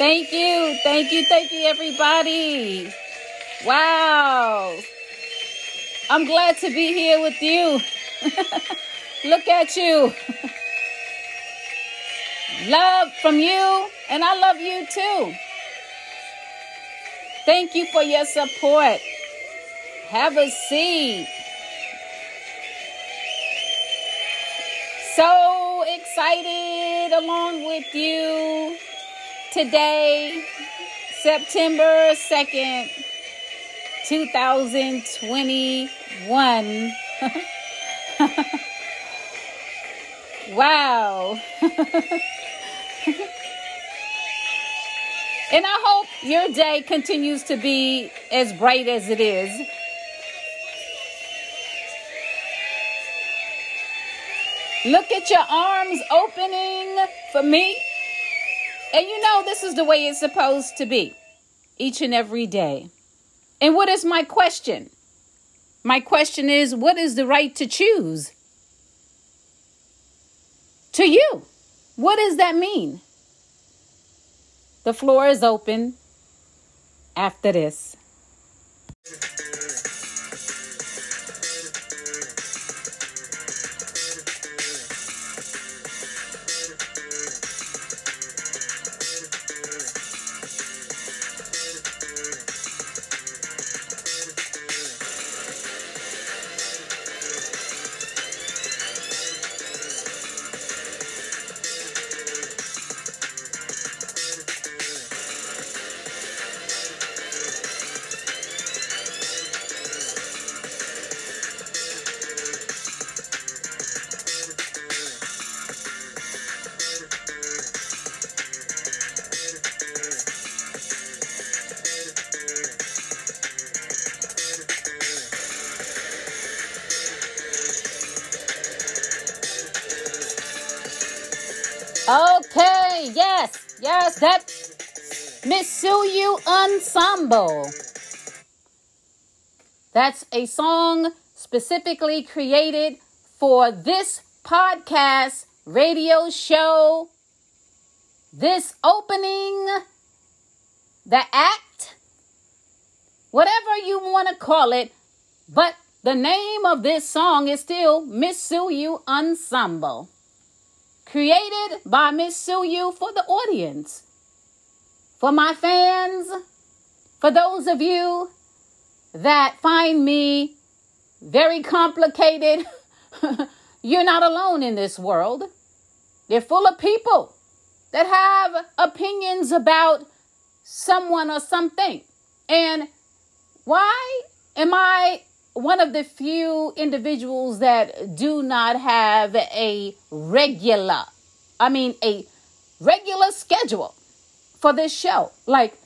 Thank you. Thank you. Thank you, everybody. Wow. I'm glad to be here with you. Look at you. love from you, and I love you too. Thank you for your support. Have a seat. So excited along with you today, September 2nd, 2021. wow. and I hope your day continues to be as bright as it is. Look at your arms opening for me. And you know, this is the way it's supposed to be each and every day. And what is my question? My question is what is the right to choose? To you. What does that mean? The floor is open after this. Okay, yes, yes, that Misuyu Ensemble. That's a song specifically created for this podcast, radio show, this opening, the act, whatever you want to call it, but the name of this song is still Misuyu Ensemble created by Miss Suyu for the audience, for my fans, for those of you that find me very complicated. You're not alone in this world. They're full of people that have opinions about someone or something. And why am I one of the few individuals that do not have a regular, I mean, a regular schedule for this show, like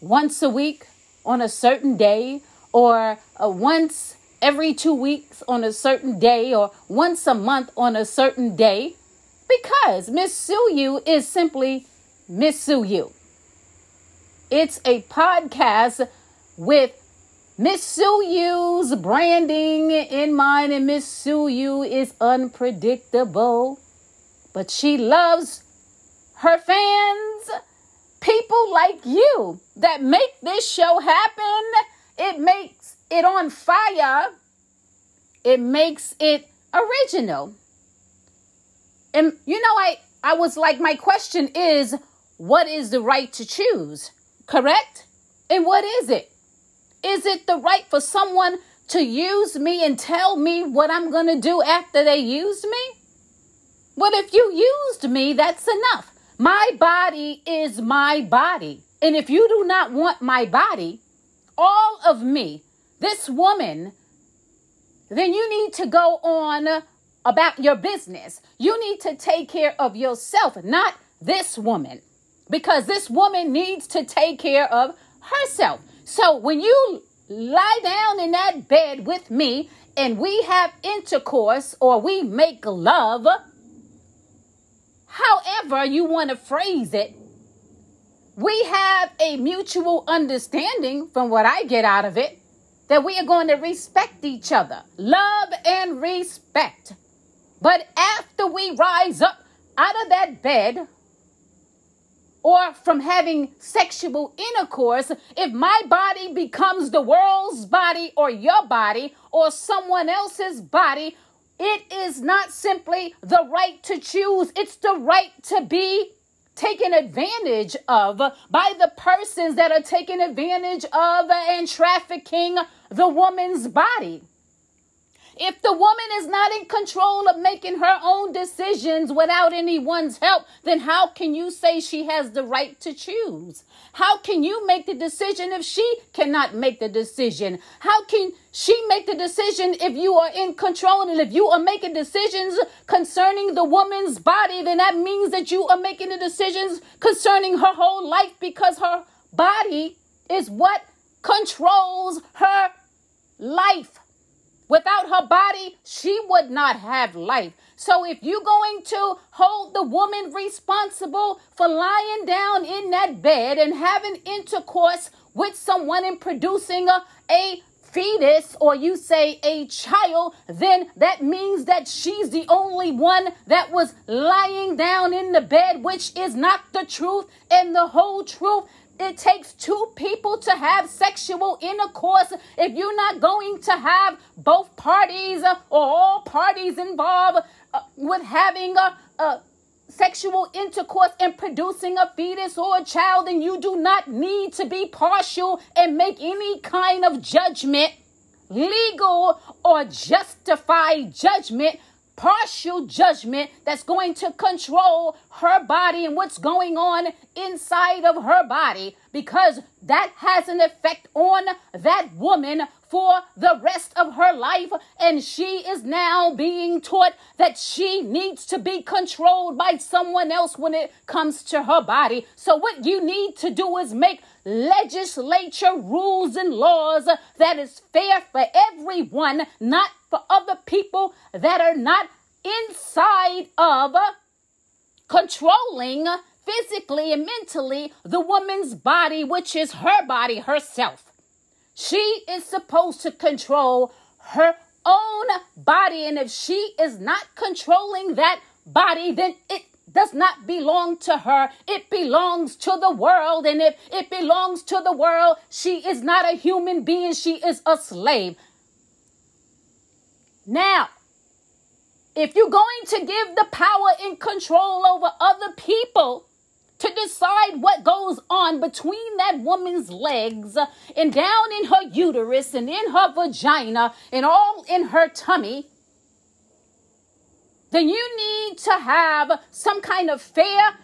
once a week on a certain day, or uh, once every two weeks on a certain day, or once a month on a certain day, because Miss Suyu is simply Miss Suyu. It's a podcast with Miss Sue Suyu's branding in mind, and Miss Sue Suyu is unpredictable, but she loves her fans, people like you that make this show happen. It makes it on fire, it makes it original. And you know, I, I was like, my question is, what is the right to choose? Correct? And what is it? Is it the right for someone to use me and tell me what I'm going to do after they used me? Well, if you used me, that's enough. My body is my body. And if you do not want my body, all of me, this woman, then you need to go on about your business. You need to take care of yourself, not this woman, because this woman needs to take care of herself. So when you lie down in that bed with me and we have intercourse or we make love, however you want to phrase it, we have a mutual understanding from what I get out of it that we are going to respect each other, love and respect. But after we rise up out of that bed, or from having sexual intercourse, if my body becomes the world's body or your body or someone else's body, it is not simply the right to choose, it's the right to be taken advantage of by the persons that are taking advantage of and trafficking the woman's body. If the woman is not in control of making her own decisions without anyone's help, then how can you say she has the right to choose? How can you make the decision if she cannot make the decision? How can she make the decision if you are in control? And if you are making decisions concerning the woman's body, then that means that you are making the decisions concerning her whole life because her body is what controls her life. Without her body, she would not have life. So if you're going to hold the woman responsible for lying down in that bed and having intercourse with someone and producing a, a fetus or you say a child, then that means that she's the only one that was lying down in the bed, which is not the truth and the whole truth it takes two people to have sexual intercourse. If you're not going to have both parties uh, or all parties involved uh, with having a, a sexual intercourse and producing a fetus or a child, then you do not need to be partial and make any kind of judgment, legal or justified judgment partial judgment that's going to control her body and what's going on inside of her body because that has an effect on that woman for the rest of her life. And she is now being taught that she needs to be controlled by someone else when it comes to her body. So, what you need to do is make legislature rules and laws that is fair for everyone, not for other people that are not inside of controlling physically and mentally the woman's body, which is her body herself. She is supposed to control her own body. And if she is not controlling that body, then it does not belong to her. It belongs to the world. And if it belongs to the world, she is not a human being. She is a slave. Now, if you're going to give the power and control over other people, to decide what goes on between that woman's legs and down in her uterus and in her vagina and all in her tummy, then you need to have some kind of fair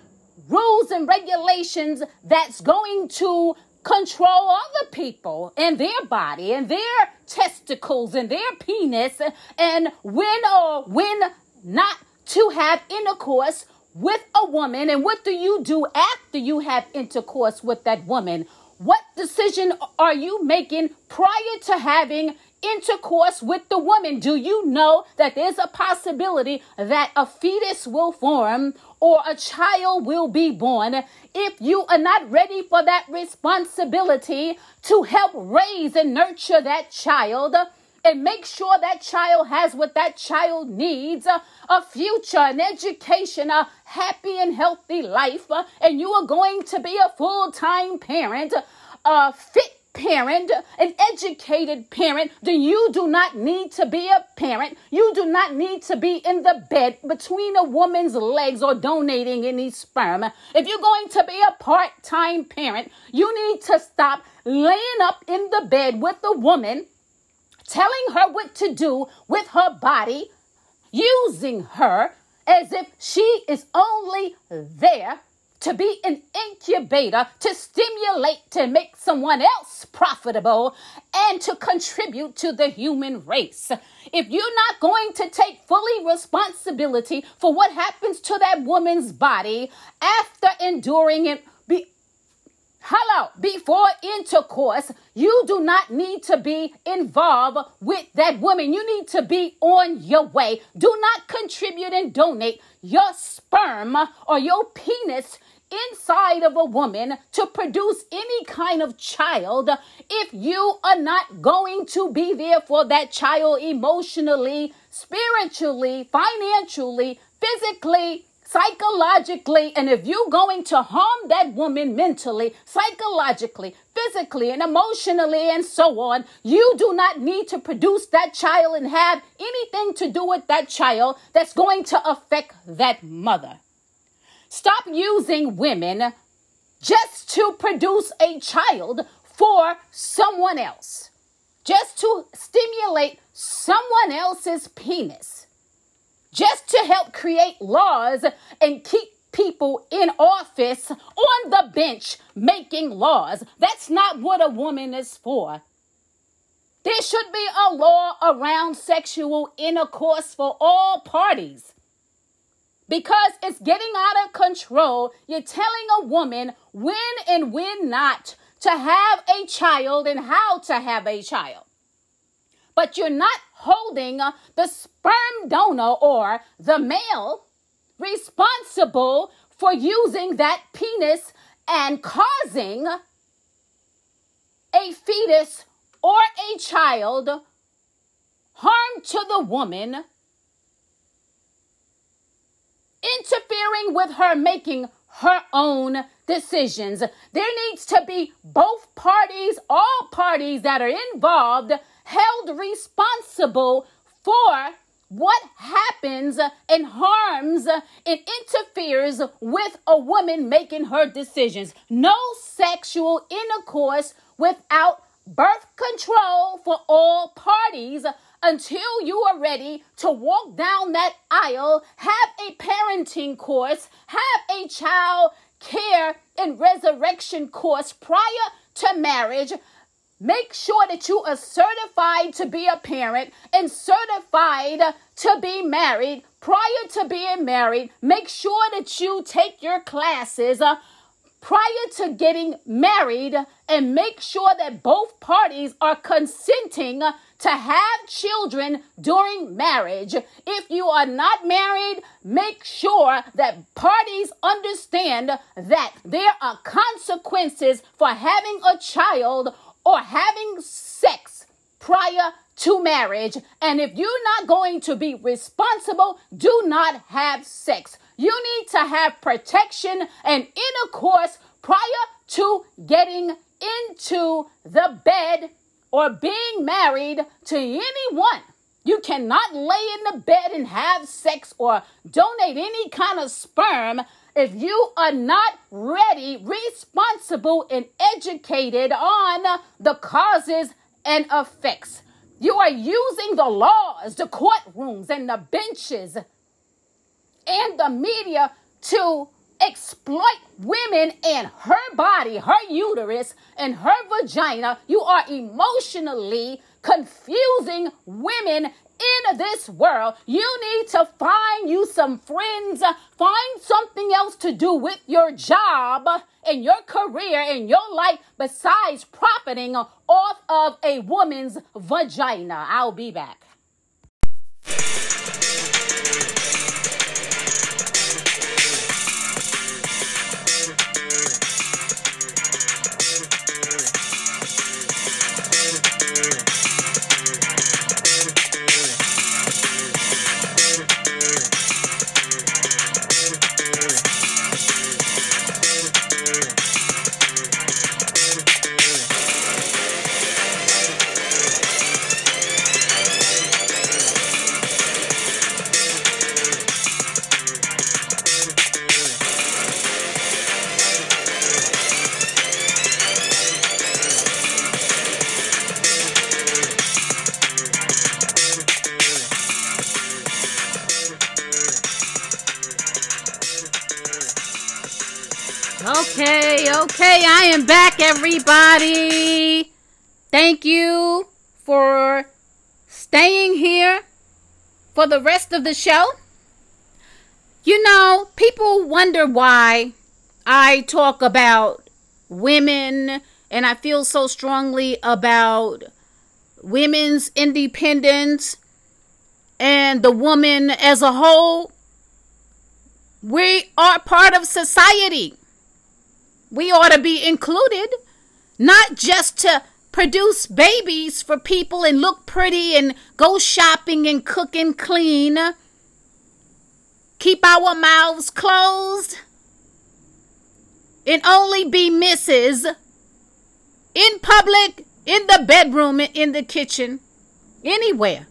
rules and regulations that's going to control other people and their body and their testicles and their penis and when or when not to have intercourse with a woman and what do you do after you have intercourse with that woman what decision are you making prior to having intercourse with the woman, do you know that there's a possibility that a fetus will form or a child will be born if you are not ready for that responsibility to help raise and nurture that child? And make sure that child has what that child needs uh, a future, an education, a happy and healthy life, uh, and you are going to be a full time parent, a fit parent, an educated parent, then you do not need to be a parent. You do not need to be in the bed between a woman's legs or donating any sperm. If you're going to be a part time parent, you need to stop laying up in the bed with a woman, telling her what to do with her body, using her as if she is only there to be an incubator to stimulate to make someone else profitable and to contribute to the human race. If you're not going to take fully responsibility for what happens to that woman's body after enduring it, Hello, before intercourse, you do not need to be involved with that woman. You need to be on your way. Do not contribute and donate your sperm or your penis inside of a woman to produce any kind of child if you are not going to be there for that child emotionally, spiritually, financially, physically, psychologically, and if you're going to harm that woman mentally, psychologically, physically, and emotionally, and so on, you do not need to produce that child and have anything to do with that child that's going to affect that mother. Stop using women just to produce a child for someone else, just to stimulate someone else's penis just to help create laws and keep people in office on the bench making laws. That's not what a woman is for. There should be a law around sexual intercourse for all parties. Because it's getting out of control. You're telling a woman when and when not to have a child and how to have a child but you're not holding uh, the sperm donor or the male responsible for using that penis and causing a fetus or a child harm to the woman, interfering with her making her own decisions. There needs to be both parties, all parties that are involved held responsible for what happens and harms and interferes with a woman making her decisions. No sexual intercourse without birth control for all parties until you are ready to walk down that aisle, have a parenting course, have a child care and resurrection course prior to marriage Make sure that you are certified to be a parent and certified to be married. Prior to being married, make sure that you take your classes uh, prior to getting married and make sure that both parties are consenting to have children during marriage. If you are not married, make sure that parties understand that there are consequences for having a child or having sex prior to marriage. And if you're not going to be responsible, do not have sex. You need to have protection and intercourse prior to getting into the bed or being married to anyone. You cannot lay in the bed and have sex or donate any kind of sperm if you are not ready, responsible, and educated on the causes and effects. You are using the laws, the courtrooms, and the benches and the media to exploit women and her body, her uterus, and her vagina. You are emotionally confusing women in this world, you need to find you some friends, find something else to do with your job and your career and your life besides profiting off of a woman's vagina. I'll be back. Okay, okay, I am back, everybody. Thank you for staying here for the rest of the show. You know, people wonder why I talk about women and I feel so strongly about women's independence and the woman as a whole. We are part of society we ought to be included, not just to produce babies for people and look pretty and go shopping and cook and clean. keep our mouths closed and only be misses in public, in the bedroom, in the kitchen, anywhere.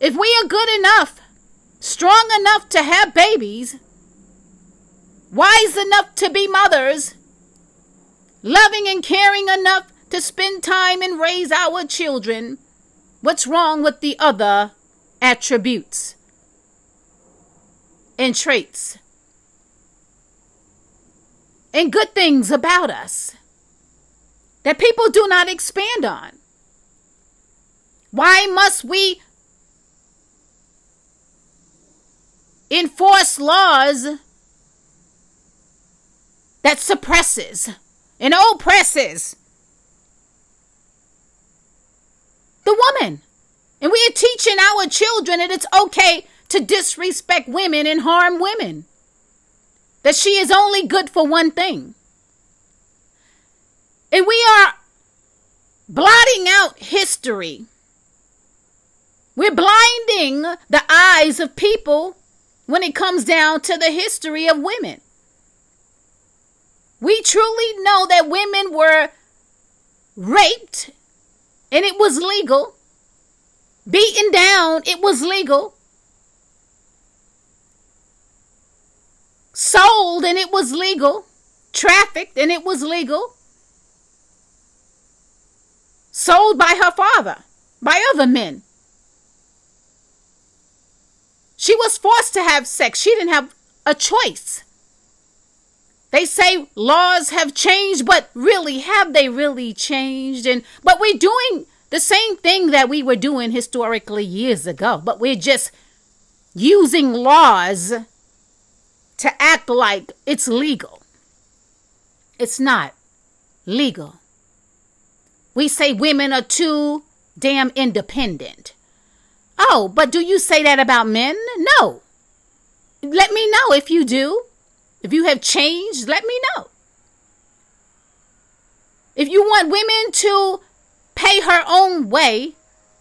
If we are good enough, strong enough to have babies, wise enough to be mothers, loving and caring enough to spend time and raise our children, what's wrong with the other attributes and traits and good things about us that people do not expand on? Why must we enforce laws that suppresses and oppresses the woman. And we are teaching our children that it's okay to disrespect women and harm women. That she is only good for one thing. And we are blotting out history. We're blinding the eyes of people when it comes down to the history of women. Truly know that women were raped and it was legal. Beaten down, it was legal. Sold, and it was legal. Trafficked, and it was legal. Sold by her father, by other men. She was forced to have sex. She didn't have a choice. They say laws have changed, but really, have they really changed? And but we're doing the same thing that we were doing historically years ago, but we're just using laws to act like it's legal. It's not legal. We say women are too damn independent. Oh, but do you say that about men? No. Let me know if you do. If you have changed, let me know. If you want women to pay her own way,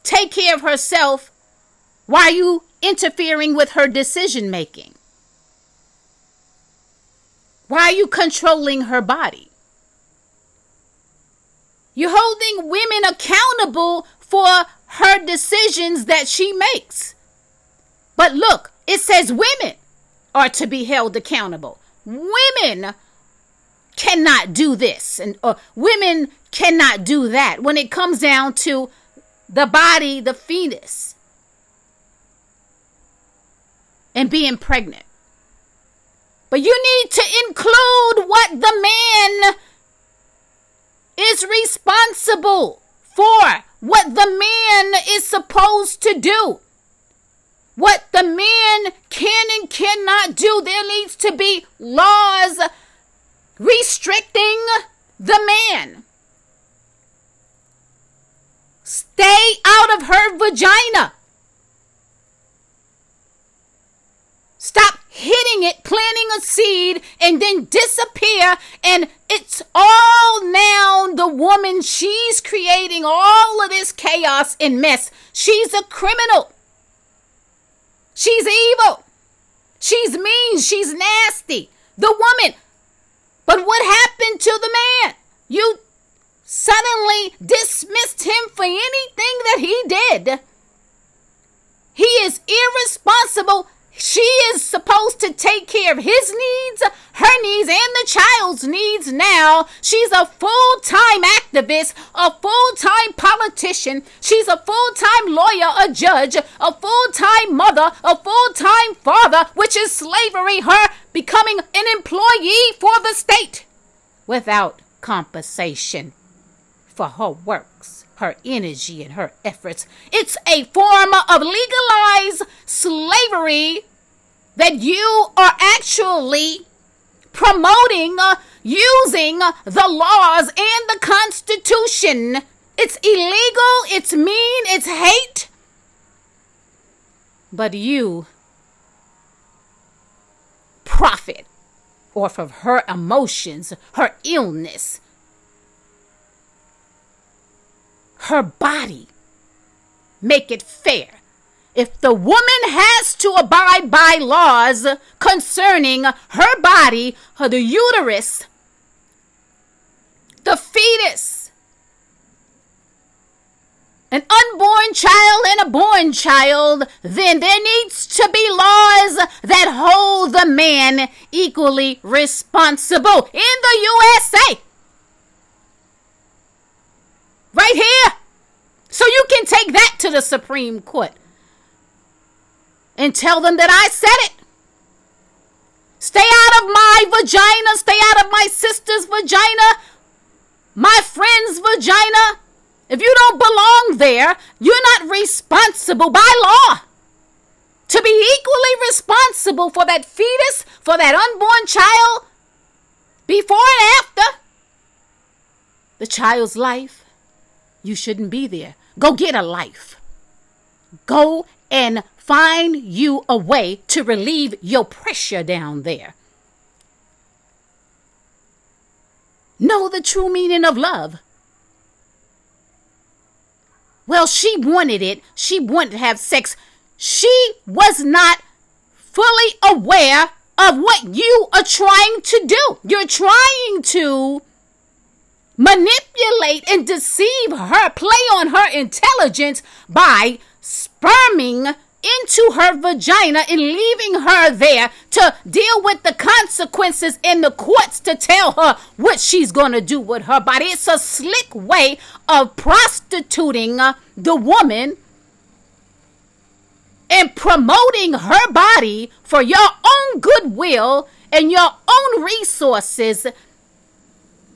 take care of herself, why are you interfering with her decision making? Why are you controlling her body? You're holding women accountable for her decisions that she makes. But look, it says women are to be held accountable women cannot do this and women cannot do that when it comes down to the body, the fetus, and being pregnant. But you need to include what the man is responsible for, what the man is supposed to do. What the man can and cannot do. There needs to be laws restricting the man. Stay out of her vagina. Stop hitting it, planting a seed, and then disappear. And it's all now the woman. She's creating all of this chaos and mess. She's a criminal. She's evil. She's mean. She's nasty. The woman. But what happened to the man? You suddenly dismissed him for anything that he did. He is irresponsible she is supposed to take care of his needs, her needs, and the child's needs now. She's a full time activist, a full time politician. She's a full time lawyer, a judge, a full time mother, a full time father, which is slavery, her becoming an employee for the state without compensation for her works, her energy, and her efforts. It's a form of legalized slavery that you are actually promoting uh, using the laws and the Constitution. It's illegal, it's mean, it's hate. But you profit off of her emotions, her illness, her body. Make it fair if the woman has to abide by laws concerning her body, her the uterus, the fetus, an unborn child and a born child, then there needs to be laws that hold the man equally responsible in the USA. Right here. So you can take that to the Supreme Court and tell them that I said it. Stay out of my vagina. Stay out of my sister's vagina, my friend's vagina. If you don't belong there, you're not responsible by law to be equally responsible for that fetus, for that unborn child, before and after the child's life. You shouldn't be there. Go get a life. Go and find you a way to relieve your pressure down there. Know the true meaning of love. Well, she wanted it. She wanted to have sex. She was not fully aware of what you are trying to do. You're trying to manipulate and deceive her, play on her intelligence by sperming into her vagina and leaving her there to deal with the consequences in the courts to tell her what she's going to do with her body. It's a slick way of prostituting uh, the woman and promoting her body for your own goodwill and your own resources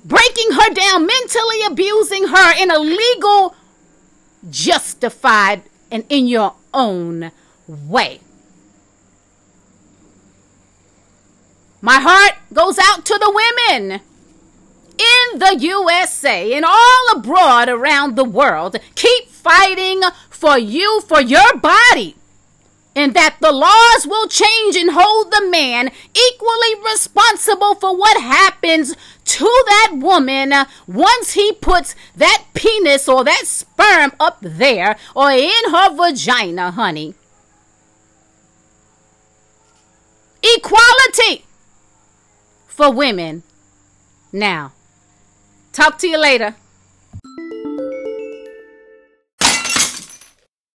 breaking her down, mentally abusing her in a legal, justified, and in your own way. My heart goes out to the women in the USA and all abroad around the world. Keep fighting for you, for your body and that the laws will change and hold the man equally responsible for what happens to that woman once he puts that penis or that sperm up there or in her vagina, honey. Equality for women. Now, talk to you later.